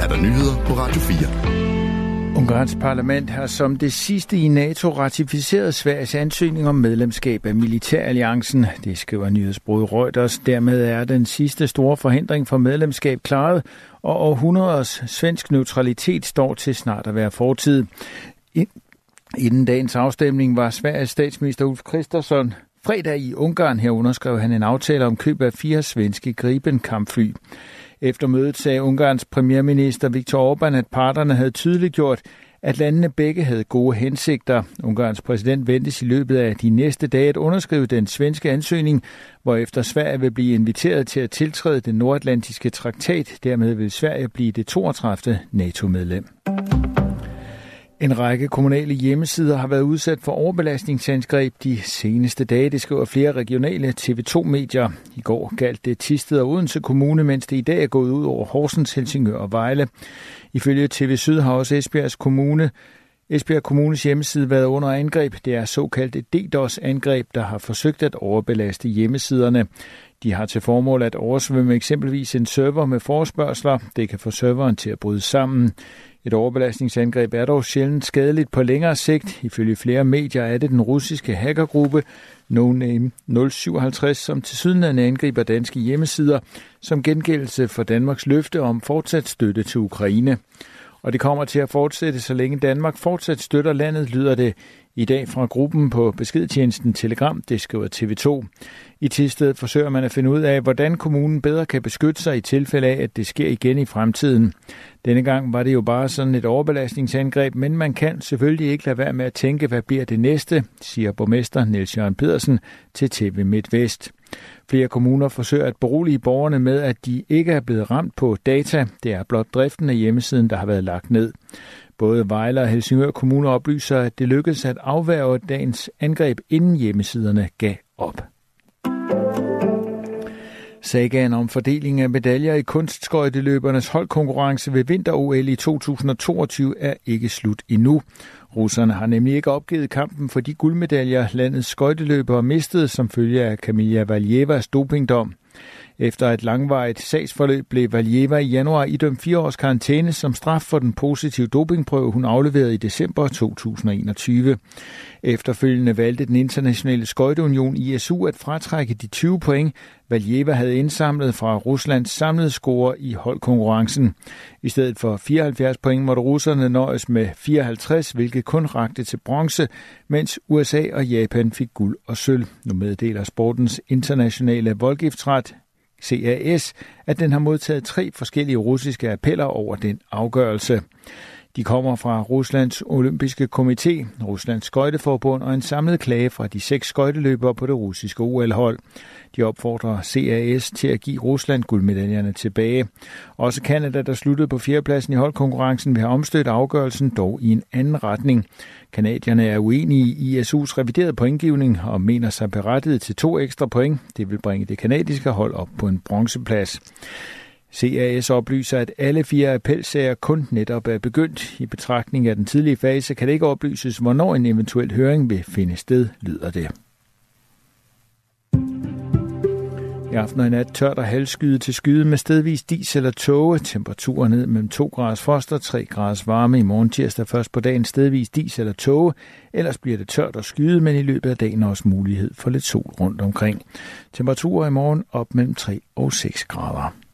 er der nyheder på Radio 4. Ungarns parlament har som det sidste i NATO ratificeret Sveriges ansøgning om medlemskab af Militæralliancen. Det skriver nyhedsbrud Reuters. Dermed er den sidste store forhindring for medlemskab klaret, og århundreders svensk neutralitet står til snart at være fortid. Inden dagens afstemning var Sveriges statsminister Ulf Kristersson fredag i Ungarn. Her underskrev han en aftale om køb af fire svenske Gripen-kampfly. Efter mødet sagde Ungarns premierminister Viktor Orbán, at parterne havde tydeligt gjort, at landene begge havde gode hensigter. Ungarns præsident ventes i løbet af de næste dage at underskrive den svenske ansøgning, hvorefter Sverige vil blive inviteret til at tiltræde den nordatlantiske traktat. Dermed vil Sverige blive det 32. NATO-medlem. En række kommunale hjemmesider har været udsat for overbelastningsangreb de seneste dage, det skriver flere regionale TV2-medier. I går galt det Tisted og Odense Kommune, mens det i dag er gået ud over Horsens, Helsingør og Vejle. Ifølge TV Syd har også Esbjergs Kommune Esbjerg Kommunes hjemmeside været under angreb. Det er såkaldt et DDoS-angreb, der har forsøgt at overbelaste hjemmesiderne. De har til formål at oversvømme eksempelvis en server med forespørgseler. Det kan få serveren til at bryde sammen. Et overbelastningsangreb er dog sjældent skadeligt på længere sigt. Ifølge flere medier er det den russiske hackergruppe NoName 057, som til sydenlande angriber danske hjemmesider som gengældelse for Danmarks løfte om fortsat støtte til Ukraine. Og det kommer til at fortsætte, så længe Danmark fortsat støtter landet, lyder det i dag fra gruppen på beskedtjenesten Telegram, det skriver TV2. I Tisted forsøger man at finde ud af, hvordan kommunen bedre kan beskytte sig i tilfælde af, at det sker igen i fremtiden. Denne gang var det jo bare sådan et overbelastningsangreb, men man kan selvfølgelig ikke lade være med at tænke, hvad bliver det næste, siger borgmester Niels Jørgen Pedersen til TV MidtVest. Flere kommuner forsøger at berolige borgerne med, at de ikke er blevet ramt på data. Det er blot driften af hjemmesiden, der har været lagt ned. Både Vejle og Helsingør Kommune oplyser, at det lykkedes at afværge dagens angreb, inden hjemmesiderne gav op. Sagaen om fordeling af medaljer i kunstskøjteløbernes holdkonkurrence ved vinter-OL i 2022 er ikke slut endnu. Russerne har nemlig ikke opgivet kampen for de guldmedaljer, landets skøjteløbere mistede som følge af Camilla Valjevas dopingdom. Efter et langvarigt sagsforløb blev Valjeva i januar idømt fire års karantæne som straf for den positive dopingprøve, hun afleverede i december 2021. Efterfølgende valgte den internationale skøjteunion ISU at fratrække de 20 point, Valjeva havde indsamlet fra Ruslands samlede score i holdkonkurrencen. I stedet for 74 point måtte russerne nøjes med 54, hvilket kun rakte til bronze, mens USA og Japan fik guld og sølv. Nu meddeler sportens internationale voldgiftsret CAS, at den har modtaget tre forskellige russiske appeller over den afgørelse. De kommer fra Ruslands Olympiske Komité, Ruslands Skøjteforbund og en samlet klage fra de seks skøjteløbere på det russiske OL-hold. De opfordrer CAS til at give Rusland guldmedaljerne tilbage. Også Kanada, der sluttede på fjerdepladsen i holdkonkurrencen, vil have omstødt afgørelsen dog i en anden retning. Kanadierne er uenige i ISU's reviderede pointgivning og mener sig berettiget til to ekstra point. Det vil bringe det kanadiske hold op på en bronzeplads. CAS oplyser, at alle fire appelsager kun netop er begyndt. I betragtning af den tidlige fase kan det ikke oplyses, hvornår en eventuel høring vil finde sted, lyder det. I aften og i nat tørt og halvskyde til skyde med stedvis dis eller tåge. Temperaturer ned mellem 2 grader frost og 3 grader varme. I morgen tirsdag først på dagen stedvis dis eller tåge. Ellers bliver det tørt og skyde, men i løbet af dagen også mulighed for lidt sol rundt omkring. Temperaturer i morgen op mellem 3 og 6 grader.